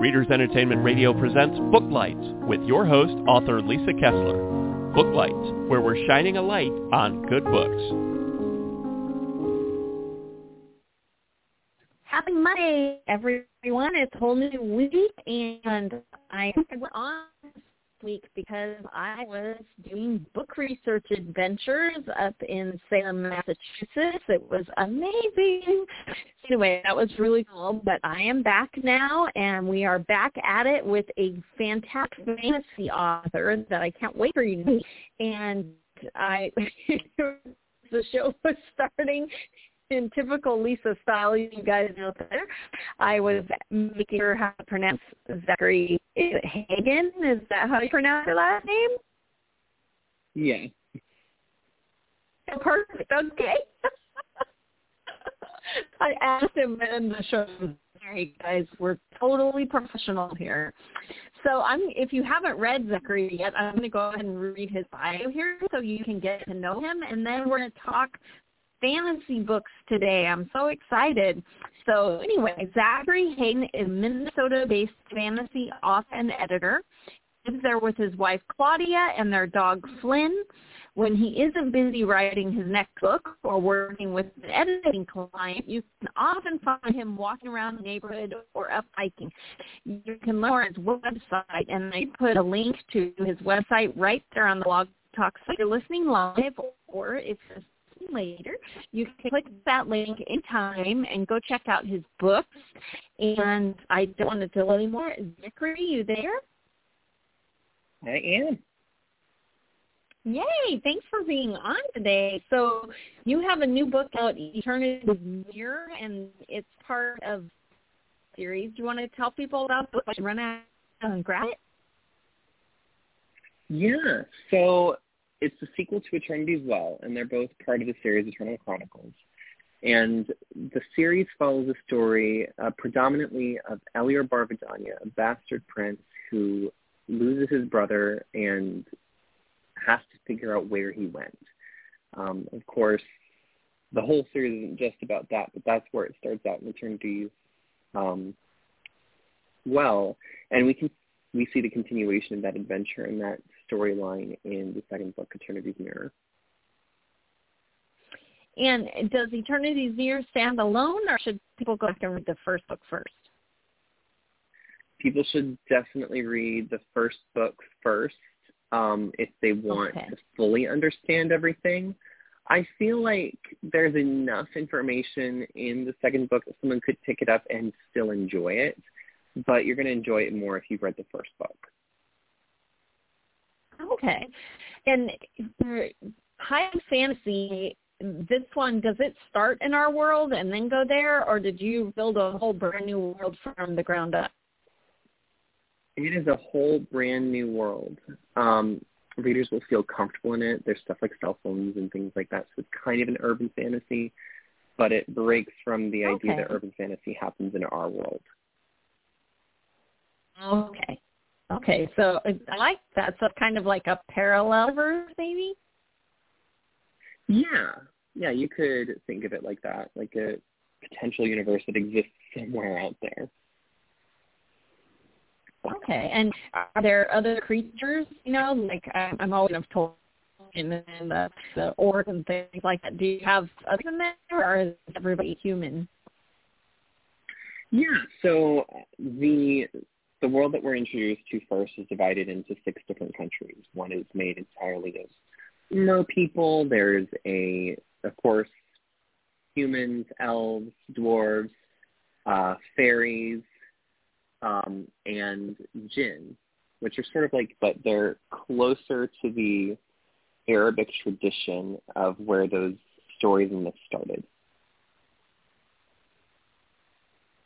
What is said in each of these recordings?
Readers Entertainment Radio presents Booklights with your host, author Lisa Kessler. Booklights, where we're shining a light on good books. Happy Monday, everyone. It's a whole new week, and I went on week because I was doing book research adventures up in Salem, Massachusetts. It was amazing. Anyway, that was really cool. But I am back now, and we are back at it with a fantastic fantasy author that I can't wait for you to meet. And I, the show was starting in typical Lisa style, you guys know there, I was making sure how to pronounce Zachary is it Hagen. Is that how you pronounce your last name? Yeah. Oh, perfect. Okay. I asked him in the show. Hey guys, we're totally professional here. So I'm if you haven't read Zachary yet, I'm going to go ahead and read his bio here so you can get to know him, and then we're going to talk fantasy books today. I'm so excited. So anyway, Zachary Hagen is Minnesota-based fantasy author and editor. Lives there with his wife Claudia and their dog Flynn. When he isn't busy writing his next book or working with an editing client, you can often find him walking around the neighborhood or up hiking. You can learn his website, and I put a link to his website right there on the blog talk. So you're listening live, or if you're later. You can click that link in anytime and go check out his books. And I don't want to delay anymore. Zachary, you there? I am. Yay! Thanks for being on today. So you have a new book out, Eternity's Mirror, and it's part of series. Do you want to tell people about the book? Run out and grab it. Yeah. So it's the sequel to Eternity's Well, and they're both part of the series Eternal Chronicles. And the series follows the story uh, predominantly of Elior Barvadanya, a bastard prince who loses his brother and has to figure out where he went. Um, of course, the whole series isn't just about that, but that's where it starts out in Eternity's um, Well, and we can we see the continuation of that adventure and that storyline in the second book, Eternity's Mirror. And does Eternity's Mirror stand alone, or should people go back and read the first book first? People should definitely read the first book first um, if they want Okay. to fully understand everything. I feel like there's enough information in the second book that someone could pick it up and still enjoy it, but you're going to enjoy it more if you've read the first book. Okay. And for high fantasy, this one, does it start in our world and then go there, or did you build a whole brand new world from the ground up? It is a whole brand new world. Um, readers will feel comfortable in it. There's stuff like cell phones and things like that, so it's kind of an urban fantasy, but it breaks from the idea that urban fantasy happens in our world. Okay. Okay, so I like that. So kind of like a parallel verse, maybe? Yeah, yeah, you could think of it like that, like a potential universe that exists somewhere out there. Okay. And are there other creatures, you know, like I'm, I'm always of told and then the, the orc and things like that. Do you have other than that, or is everybody human? Yeah, so the the world that we're introduced to first is divided into six different countries. One is made entirely of mer people. There's a, of course, humans, elves, dwarves, uh, fairies, um, and jinn, which are sort of like, but they're closer to the Arabic tradition of where those stories and myths started.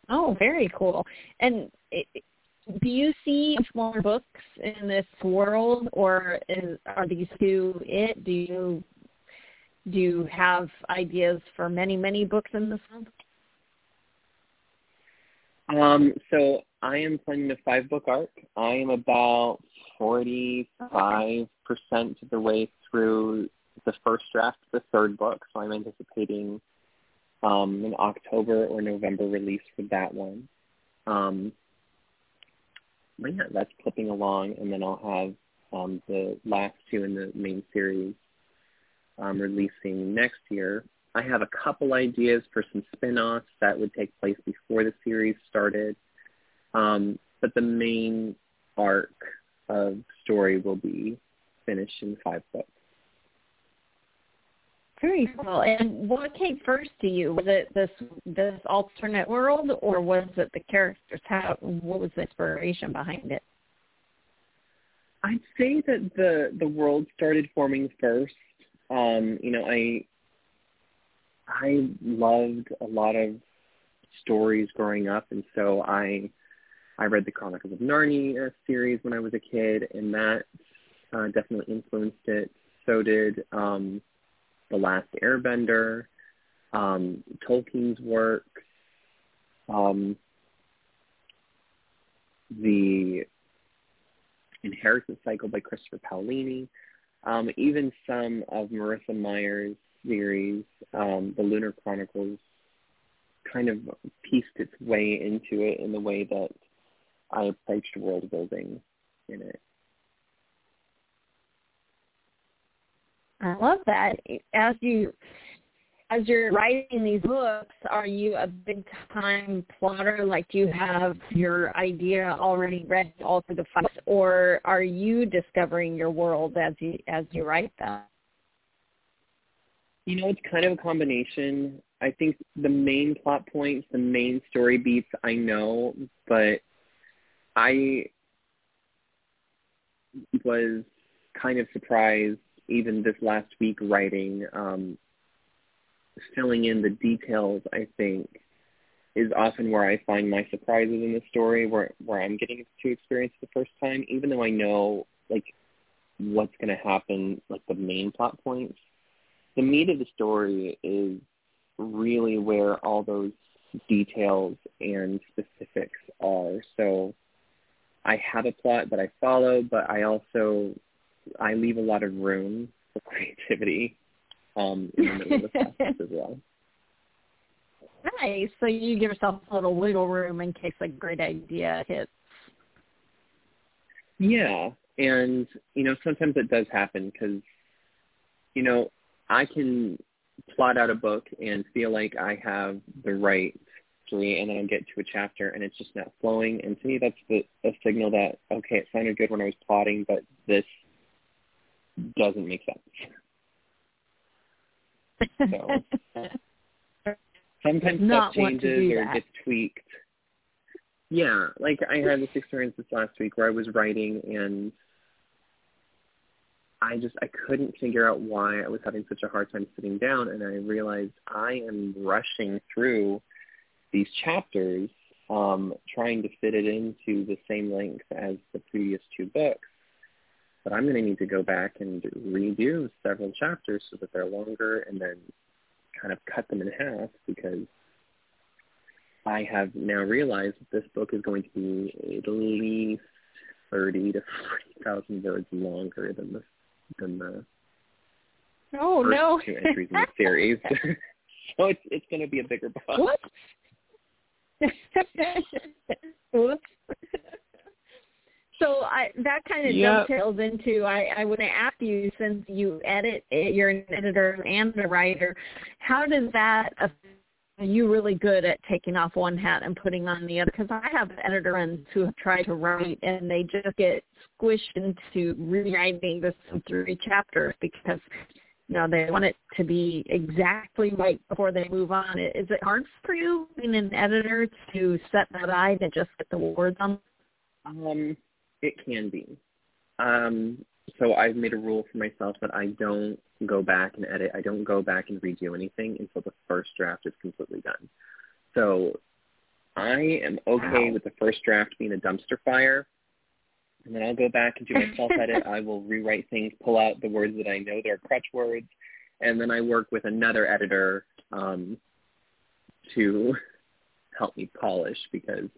Oh, very cool. And do you see more books in this world, or is, are these two it? Do you do you have ideas for many many books in this world? Um, so I am planning a five book arc. I am about forty five percent of the way through the first draft the third book, so I'm anticipating um, an October or November release for that one. Um, yeah, that's clipping along, and then I'll have um, the last two in the main series um, releasing next year. I have a couple ideas for some spin-offs that would take place before the series started, um, but the main arc of story will be finished in five books. Very cool. And what came first to you? Was it this this alternate world, or was it the characters? How what was the inspiration behind it? I'd say that the the world started forming first. Um, you know, I I loved a lot of stories growing up, and so I I read the Chronicles of Narnia series when I was a kid, and that uh, definitely influenced it. So did um, the Last Airbender, um, Tolkien's works, um, the Inheritance Cycle by Christopher Paolini, um, even some of Marissa Meyer's series, um, the Lunar Chronicles, kind of pieced its way into it in the way that I approached world building in it. I love that. As you as you're writing these books, are you a big time plotter? Like, do you have your idea already read all through the files, or are you discovering your world as you as you write them? You know, it's kind of a combination. I think the main plot points, the main story beats, I know, but I was kind of surprised even this last week writing, um, filling in the details, I think, is often where I find my surprises in the story, where where I'm getting to experience the first time, even though I know like what's going to happen, like the main plot points. The meat of the story is really where all those details and specifics are. So I have a plot that I follow, but I also I leave a lot of room for creativity um, in the middle of the process as well. Nice. So you give yourself a little wiggle room in case a great idea hits. Yeah, and you know sometimes it does happen because you know I can plot out a book and feel like I have the right story, and then I get to a chapter and it's just not flowing. And to me, that's the a signal that okay, it sounded good when I was plotting, but this doesn't make sense. So sometimes Not stuff changes or that. gets tweaked. Yeah, like I had this experience this last week where I was writing and I just I couldn't figure out why I was having such a hard time sitting down and I realized I am rushing through these chapters um, trying to fit it into the same length as the previous two books but I'm going to need to go back and redo several chapters so that they're longer and then kind of cut them in half because I have now realized that this book is going to be at least 30 to 40,000 words longer than the than the oh first no two entries in the series. so it's it's going to be a bigger book. What? Whoops. So I, that kind of Yeah. dovetails into I, I want to ask you since you edit, you're an editor and a writer, how does that affect are you really good at taking off one hat and putting on the other? Because I have editor friends who have tried to write and they just get squished into rewriting the three chapters because you know they want it to be exactly right before they move on. Is it hard for you being an editor to set that eye to just get the words on? Um, it can be. Um, so I've made a rule for myself that I don't go back and edit. I don't go back and redo anything until the first draft is completely done. So I am okay Wow. with the first draft being a dumpster fire. And then I'll go back and do my self-edit. I will rewrite things, pull out the words that I know that are crutch words, and then I work with another editor um, to help me polish because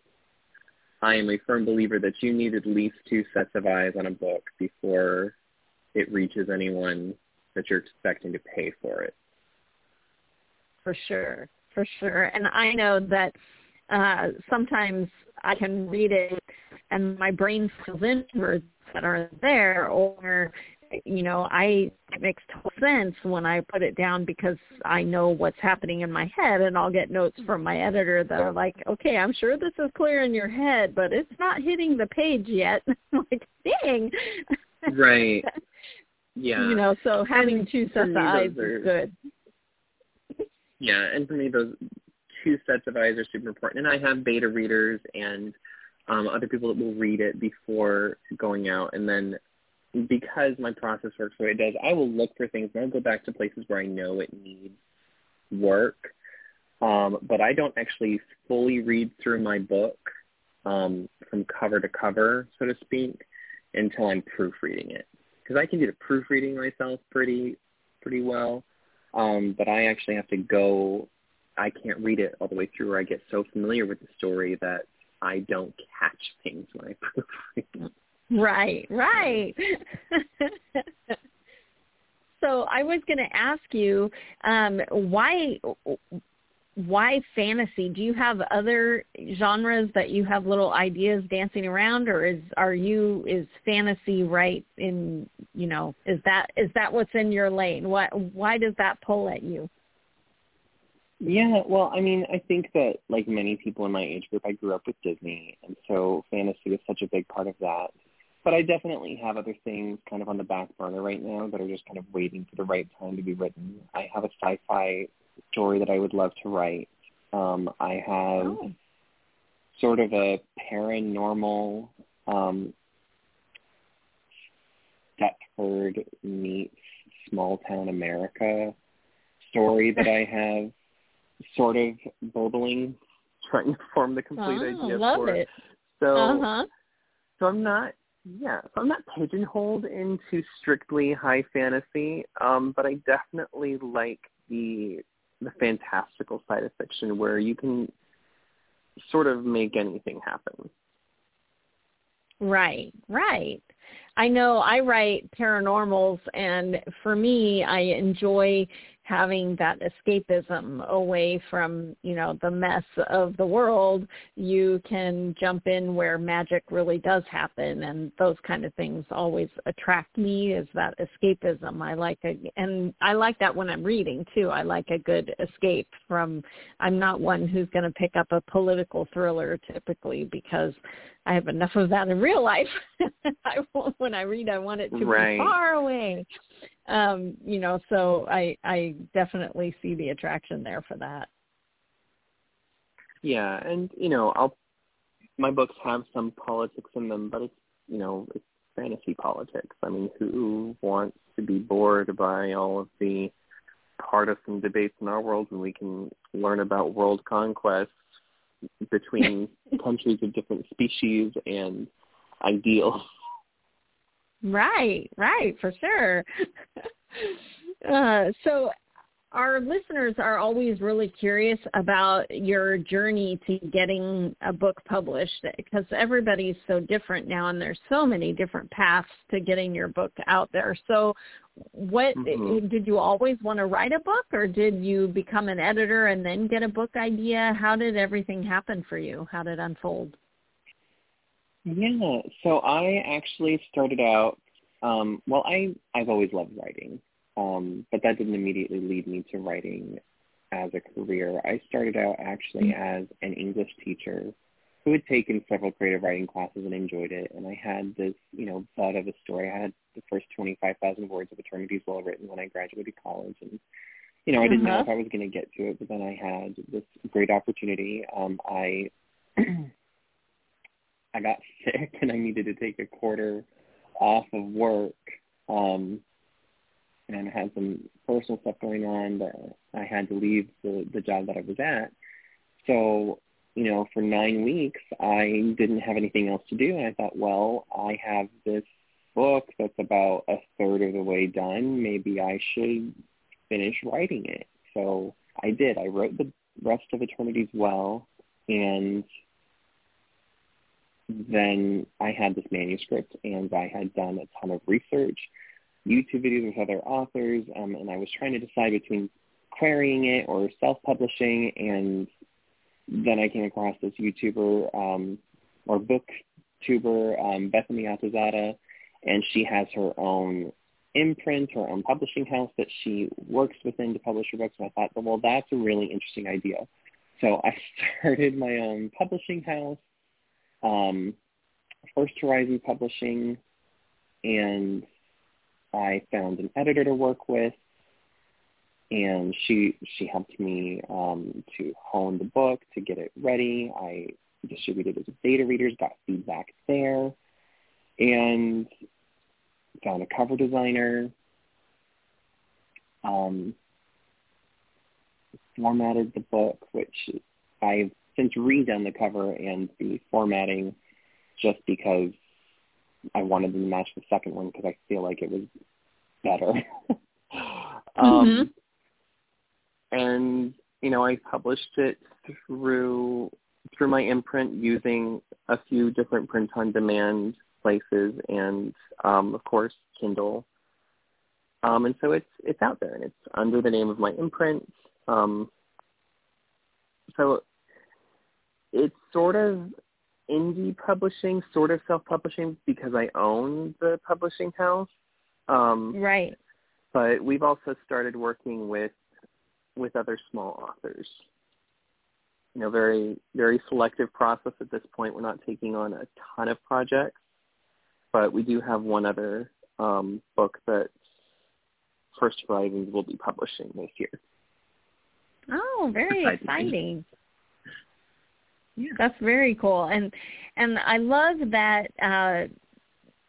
I am a firm believer that you need at least two sets of eyes on a book before it reaches anyone that you're expecting to pay for it. For sure, for sure. And I know that uh, sometimes I can read it and my brain fills in words that are there or you know, I it makes total sense when I put it down because I know what's happening in my head and I'll get notes from my editor that are like, Okay, I'm sure this is clear in your head, but it's not hitting the page yet. I'm like, dang. Right. Yeah. You know, so having And two sets of eyes are- is good. Yeah, and for me, those two sets of eyes are super important. And I have beta readers and um, other people that will read it before going out. And then because my process works the way it does, I will look for things and I'll go back to places where I know it needs work. Um, but I don't actually fully read through my book um, from cover to cover, so to speak, until I'm proofreading it. Because I can do the proofreading myself pretty pretty well. Um, but I actually have to go. I can't read it all the way through, or I get so familiar with the story that I don't catch things when I proofread. Right, right. so I was going to ask you, um, why why fantasy? Do you have other genres that you have little ideas dancing around, or is are you is fantasy right in you know is that is that what's in your lane? What why does that pull at you? Yeah, well, I mean, I think that like many people in my age group, I grew up with Disney, and so fantasy is such a big part of that. But I definitely have other things kind of on the back burner right now that are just kind of waiting for the right time to be written. I have a sci-fi story that I would love to write. Um, I have Oh. sort of a paranormal um, Stepford meets small town America story that I have sort of burbling, trying to form the complete Oh, idea love for. it. So, Uh huh. so I'm not, yeah, so I'm not pigeonholed into strictly high fantasy, um, but I definitely like the the fantastical side of fiction where you can sort of make anything happen. Right, right. I know I write paranormals and for me I enjoy having that escapism away from, you know, the mess of the world. You can jump in where magic really does happen and those kind of things always attract me is that escapism. I like a, and I like that when I'm reading too. I like a good escape from I'm not one who's going to pick up a political thriller typically because I have enough of that in real life. I when I read, I want it to Right. be far away. Um, you know, so I I definitely see the attraction there for that. Yeah, and you know, I'll my books have some politics in them, but it's you know, it's fantasy politics. I mean, who wants to be bored by all of the partisan debates in our world when we can learn about world conquest between countries of different species and ideals? Right, right, for sure. uh, so our listeners are always really curious about your journey to getting a book published because everybody's so different now and there's so many different paths to getting your book out there. So what Mhm. did you always want to write a book or did you become an editor and then get a book idea? How did everything happen for you? How did it unfold? Yeah, so I actually started out. Um, well, I I've always loved writing, um, but that didn't immediately lead me to writing as a career. I started out actually as an English teacher who had taken several creative writing classes and enjoyed it. And I had this, you know, thought of a story. I had the first 25,000 words of Eternity's Well written when I graduated college. And, you know, I didn't know Uh-huh. if I was going to get to it, but then I had this great opportunity. Um, I I got sick and I needed to take a quarter off of work. Um, and had some personal stuff going on that I had to leave the, the job that I was at. So, you know, for nine weeks, I didn't have anything else to do. And I thought, well, I have this book that's about a third of the way done. Maybe I should finish writing it. So I did. I wrote the rest of Eternity's Well, and then I had this manuscript, and I had done a ton of research, YouTube videos with other authors, um, and I was trying to decide between querying it or self-publishing, and then I came across this YouTuber, um, or booktuber um, Bethany Atazadeh, and she has her own imprint, her own publishing house that she works within to publish her books. And I thought, well, that's a really interesting idea. So I started my own publishing house, um, First Horizon Publishing, and I found an editor to work with, and she she helped me um, to hone the book, to get it ready. I distributed it to beta readers, got feedback there, and found a cover designer. Um, formatted the book, which I've since redone the cover and the formatting just because I wanted to match the second one because I feel like it was better. um, mm-hmm. And you know, I published it through through my imprint using a few different print on demand places and um, of course Kindle. Um, and so it's it's out there and it's under the name of my imprint. Um, so it's sort of indie publishing, sort of self-publishing because I own the publishing house. Um, right. But we've also started working with with other small authors. You know, very very selective process at this point. We're not taking on a ton of projects, but we do have one other um, book that First Horizons will be publishing this year. Oh, very exciting. Yeah. That's very cool. And and I love that uh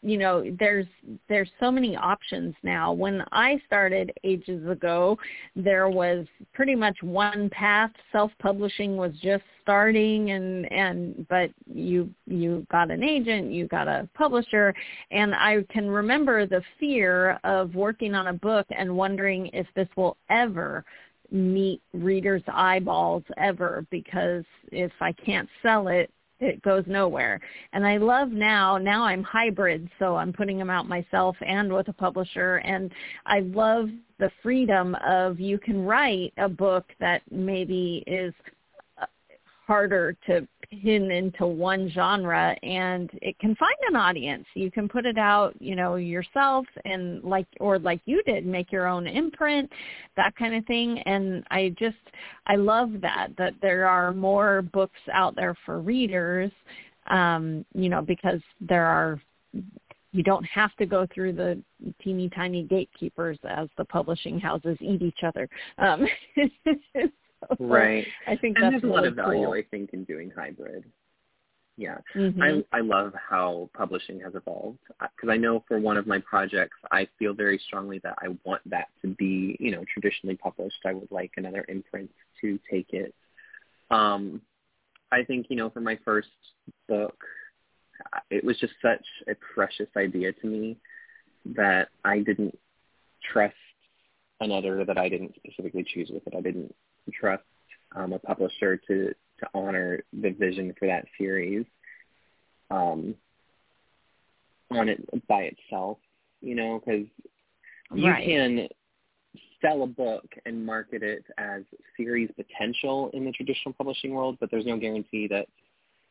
you know there's there's so many options now when i started ages ago there was pretty much one path self publishing was just starting and and but you you got an agent you got a publisher and i can remember the fear of working on a book and wondering if this will ever meet readers' eyeballs ever because if I can't sell it, it goes nowhere. And I love now, now I'm hybrid, so I'm putting them out myself and with a publisher. And I love the freedom of you can write a book that maybe is uh, harder to pin into one genre and it can find an audience. You can put it out, you know, yourself and like or like you did, make your own imprint, that kind of thing. And I just I love that that there are more books out there for readers um, you know, because there are you don't have to go through the teeny tiny gatekeepers as the publishing houses eat each other. Um, right. I think and that's there's really a lot of value, cool. I think, in doing hybrid. Yeah, mm-hmm. I I love how publishing has evolved because I know for one of my projects, I feel very strongly that I want that to be you know traditionally published. I would like another imprint to take it. Um, I think you know for my first book, it was just such a precious idea to me that I didn't trust another that I didn't specifically choose with it. I didn't trust um, a publisher to to honor the vision for that series um, on it by itself. You know, because you right. can sell a book and market it as series potential in the traditional publishing world, but there's no guarantee that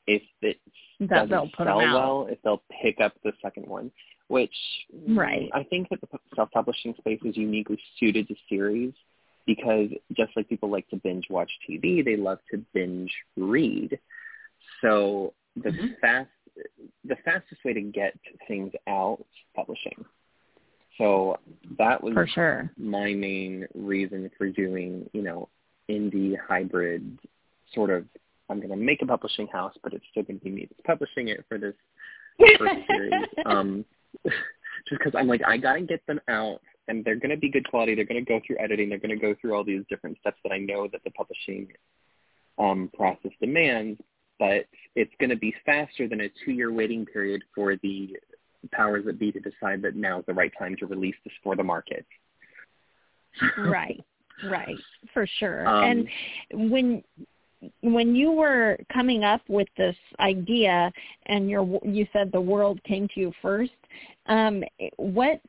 if it that doesn't sell well, if they'll pick up the second one. Which right. I think that the self-publishing space is uniquely suited to series because just like people like to binge watch TV, they love to binge read. So the mm-hmm. fast the fastest way to get things out publishing. So that was for sure my main reason for doing, you know, indie hybrid sort of I'm going to make a publishing house, but it's still going to be me that's publishing it for this first series. Um, just because I'm like, I got to get them out and they're going to be good quality. They're going to go through editing. They're going to go through all these different steps that I know that the publishing um, process demands, but it's going to be faster than a two-year waiting period for the powers that be to decide that now is the right time to release this for the market. right, right, for sure. Um, and when when you were coming up with this idea and your you said the world came to you first um what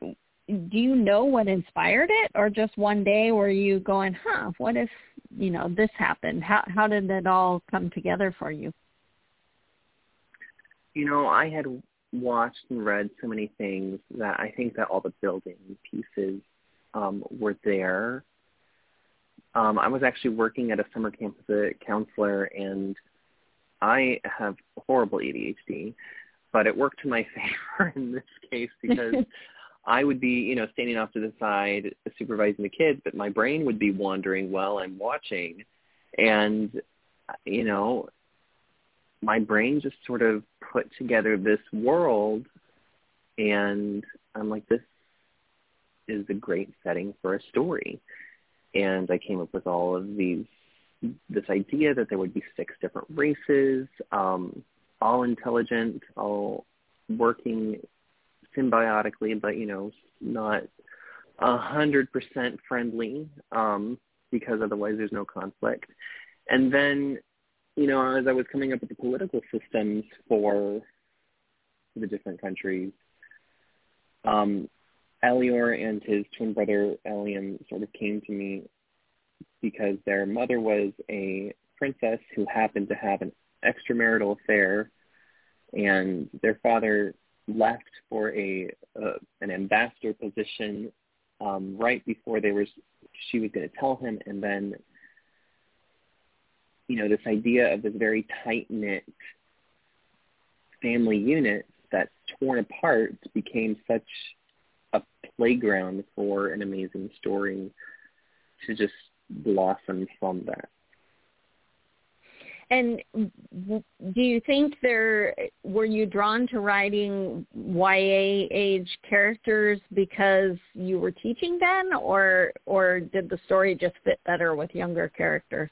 do you know what inspired it or just one day were you going huh what if you know this happened how how did it all come together for you you know, I had watched and read so many things that I think that all the building pieces um, were there. Um, I was actually working at a summer camp as a counselor, and I have horrible ADHD, but it worked to my favor in this case because I would be, you know, standing off to the side supervising the kids, but my brain would be wandering while I'm watching. And, you know, my brain just sort of put together this world and I'm like, this is a great setting for a story. And I came up with all of these, this idea that there would be six different races, um, all intelligent, all working symbiotically, but you know, not a hundred percent friendly, um, because otherwise there's no conflict. And then, you know, as I was coming up with the political systems for the different countries, um, Elior and his twin brother Eliam sort of came to me because their mother was a princess who happened to have an extramarital affair, and their father left for a uh, an ambassador position um, right before they were she was going to tell him, and then you know this idea of this very tight knit family unit that's torn apart became such a playground for an amazing story to just blossom from that. And do you think there were you drawn to writing YA age characters because you were teaching then, or or did the story just fit better with younger characters?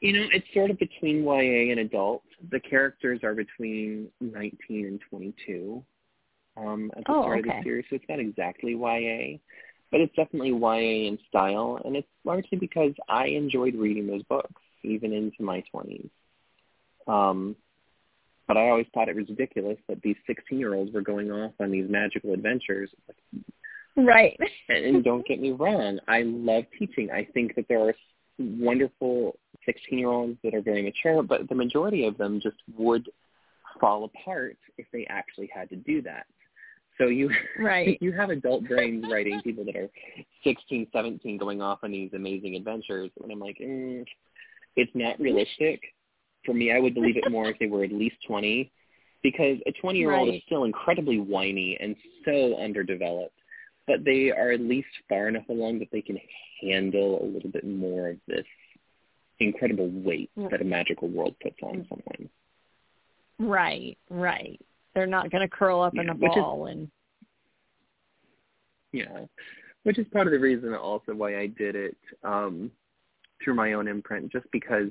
You know, it's sort of between YA and adult. The characters are between 19 and 22 um, at the oh, start okay. of the series, so it's not exactly YA but it's definitely YA in style, and it's largely because I enjoyed reading those books even into my 20s. Um, but I always thought it was ridiculous that these 16-year-olds were going off on these magical adventures. Right. and, and don't get me wrong, I love teaching. I think that there are wonderful 16-year-olds that are very mature, but the majority of them just would fall apart if they actually had to do that. So you right. you have adult brains writing people that are 16, 17 going off on these amazing adventures, and I'm like, mm, it's not realistic. For me, I would believe it more if they were at least 20, because a 20 year old right. is still incredibly whiny and so underdeveloped, but they are at least far enough along that they can handle a little bit more of this incredible weight that a magical world puts on someone. Right, right. They're not going to curl up Yeah, in a which is- ball and Yeah, which is part of the reason also why I did it um, through my own imprint, just because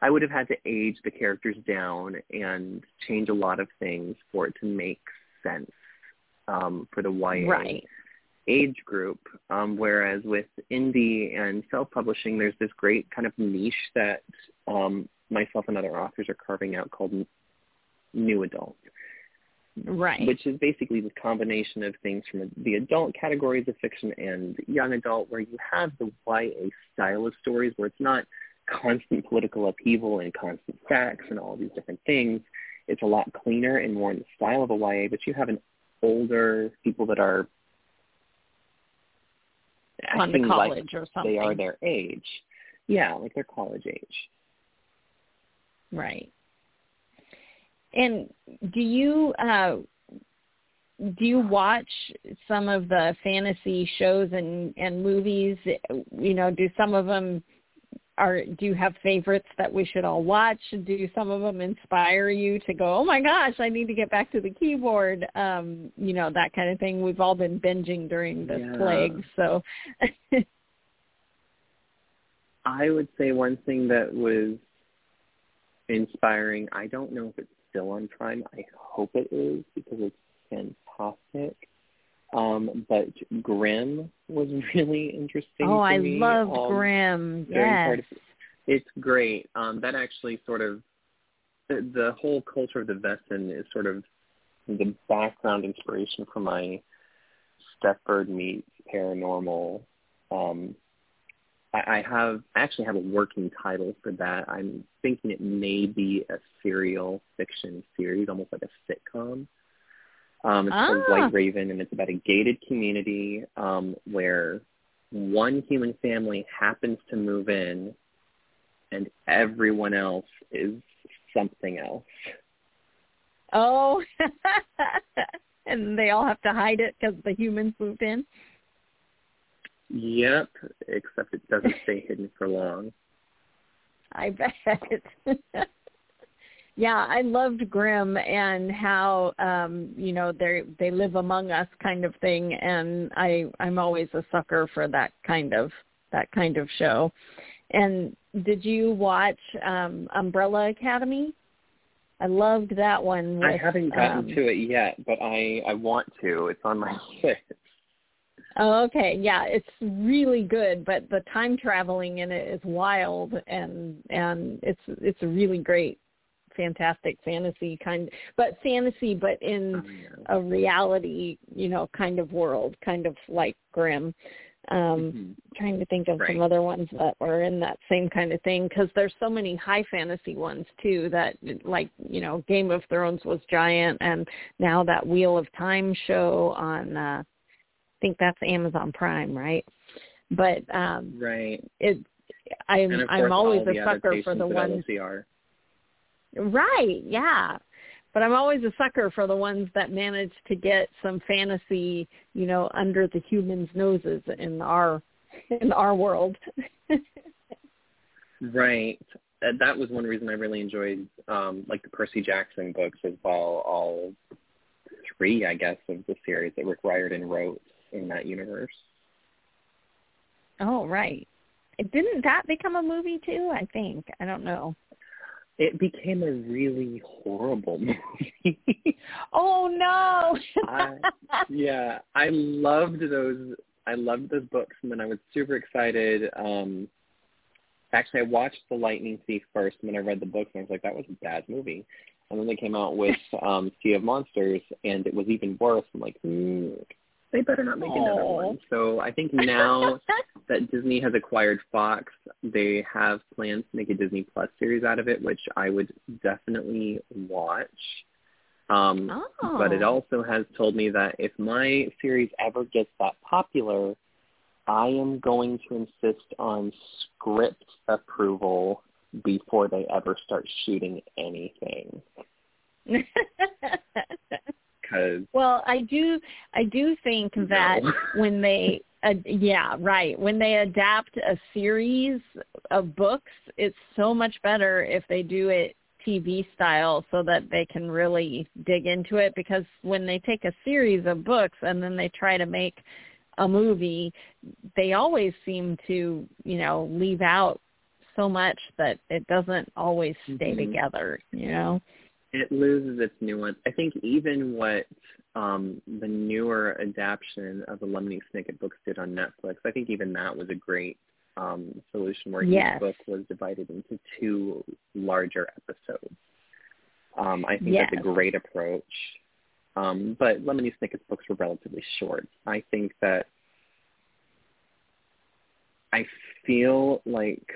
I would have had to age the characters down and change a lot of things for it to make sense um, for the YA right. age group. Um, whereas with indie and self-publishing, there's this great kind of niche that um, myself and other authors are carving out called new adult Right. which is basically the combination of things from the adult categories of fiction and young adult, where you have the YA style of stories where it's not constant political upheaval and constant facts and all these different things. It's a lot cleaner and more in the style of a YA, but you have an older people that are on the acting like college or something. they are their age. Yeah, like their college age. Right. And do you uh do you watch some of the fantasy shows and and movies? You know, do some of them are do you have favorites that we should all watch? Do some of them inspire you to go, "Oh my gosh, I need to get back to the keyboard." Um, you know, that kind of thing. We've all been binging during this Yeah. plague, so I would say one thing that was inspiring. I don't know if it's still on Prime. I hope it is because it's fantastic. Um, but Grimm was really interesting. Oh, I me, loved um, Grimm. Yes. of- It's great. Um, that actually sort of the, the whole culture of the Wesen is sort of the background inspiration for my Stepford meets paranormal um, I, I have I actually have a working title for that. I'm thinking it may be a serial fiction series, almost like a sitcom. Um, it's ah. called White Raven, and it's about a gated community um, where one human family happens to move in, and everyone else is something else. Oh, and they all have to hide it because the humans moved in. Yep, except it doesn't stay hidden for long. I bet. yeah, I loved Grimm and how um, you know they they live among us kind of thing, and I I'm always a sucker for that kind of that kind of show. And did you watch um, Umbrella Academy? I loved that one. With, I haven't gotten um, to it yet, but I I want to. It's on my list. Oh, okay. Yeah, it's really good, but the time traveling in it is wild and and it's it's a really great fantastic fantasy kind but fantasy but in Oh, a reality, you know, kind of world, kind of like Grimm. Um Mhm. trying to think of Right. some other ones that were in that same kind of thing because there's so many high fantasy ones too that like you know game of thrones was giant and now that wheel of time show on uh think that's Amazon Prime, right? But um Right. it I'm course, I'm always a sucker for the ones LCR. right, yeah. But I'm always a sucker for the ones that manage to get some fantasy, you know, under the humans' noses in our in our world. Right. That was one reason I really enjoyed um like the Percy Jackson books as well, all three, I guess, of the series that Rick Riordan wrote in that universe. oh, right. Didn't that become a movie too? I think. I don't know. It became a really horrible movie. Oh no. I, yeah, I loved those. I loved those books, and then I was super excited. Um, actually, I watched The Lightning Thief first, and then I read the books, and I was like, that was a bad movie. And then they came out with um, Sea of Monsters, and it was even worse. I'm like, mm, they better not make another one. So I think now that Disney has acquired Fox, they have plans to make a Disney Plus series out of it, which I would definitely watch. Um, oh. but it also has told me that if my series ever gets that popular, I am going to insist on script approval before they ever start shooting anything. Because well, I do I do think that when they uh, yeah, right. When they adapt a series of books, it's so much better if they do it TV style so that they can really dig into it because when they take a series of books and then they try to make a movie, they always seem to, you know, leave out so much that it doesn't always stay Mhm. together, you know. It loses its nuance. I think even what um, the newer adaptation of the Lemony Snicket books did on Netflix, I think even that was a great um, solution where Yes. each book was divided into two larger episodes. Um, I think Yes. that's a great approach. Um, but Lemony Snicket's books were relatively short. I think that I feel like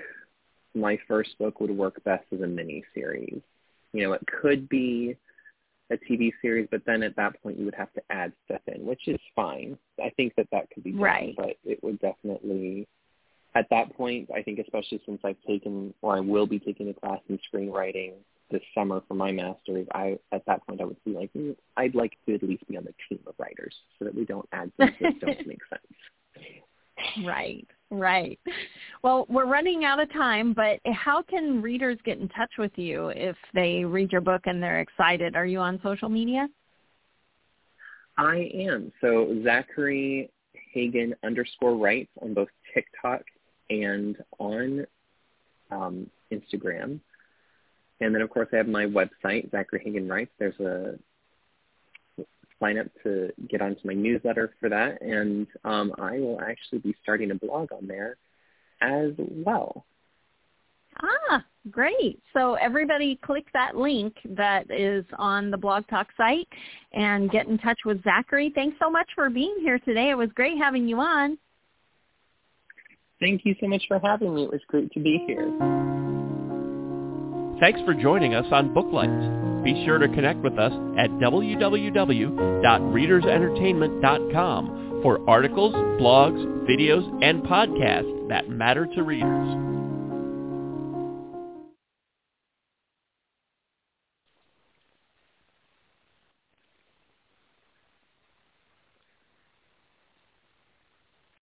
my first book would work best as a mini series. You know, it could be a TV series, but then at that point you would have to add stuff in, which is fine. I think that that could be done, Right. but it would definitely, at that point, I think especially since I've taken, or I will be taking a class in screenwriting this summer for my master's, I at that point I would be like, mm, I'd like to at least be on the team of writers so that we don't add things that don't make sense. Right, right. Well, we're running out of time, but how can readers get in touch with you if they read your book and they're excited? Are you on social media? I am. So Zachary Hagen underscore writes on both TikTok and on um, Instagram. And then, of course, I have my website, Zachary Hagen Writes. There's a sign up to get onto my newsletter for that. And um, I will actually be starting a blog on there as well. Ah, great. So everybody click that link that is on the Blog Talk site and get in touch with Zachary. Thanks so much for being here today. It was great having you on. Thank you so much for having me. It was great to be here. Thanks for joining us on Booklights. Be sure to connect with us at www.readersentertainment.com for articles, blogs, videos, and podcasts that matter to readers.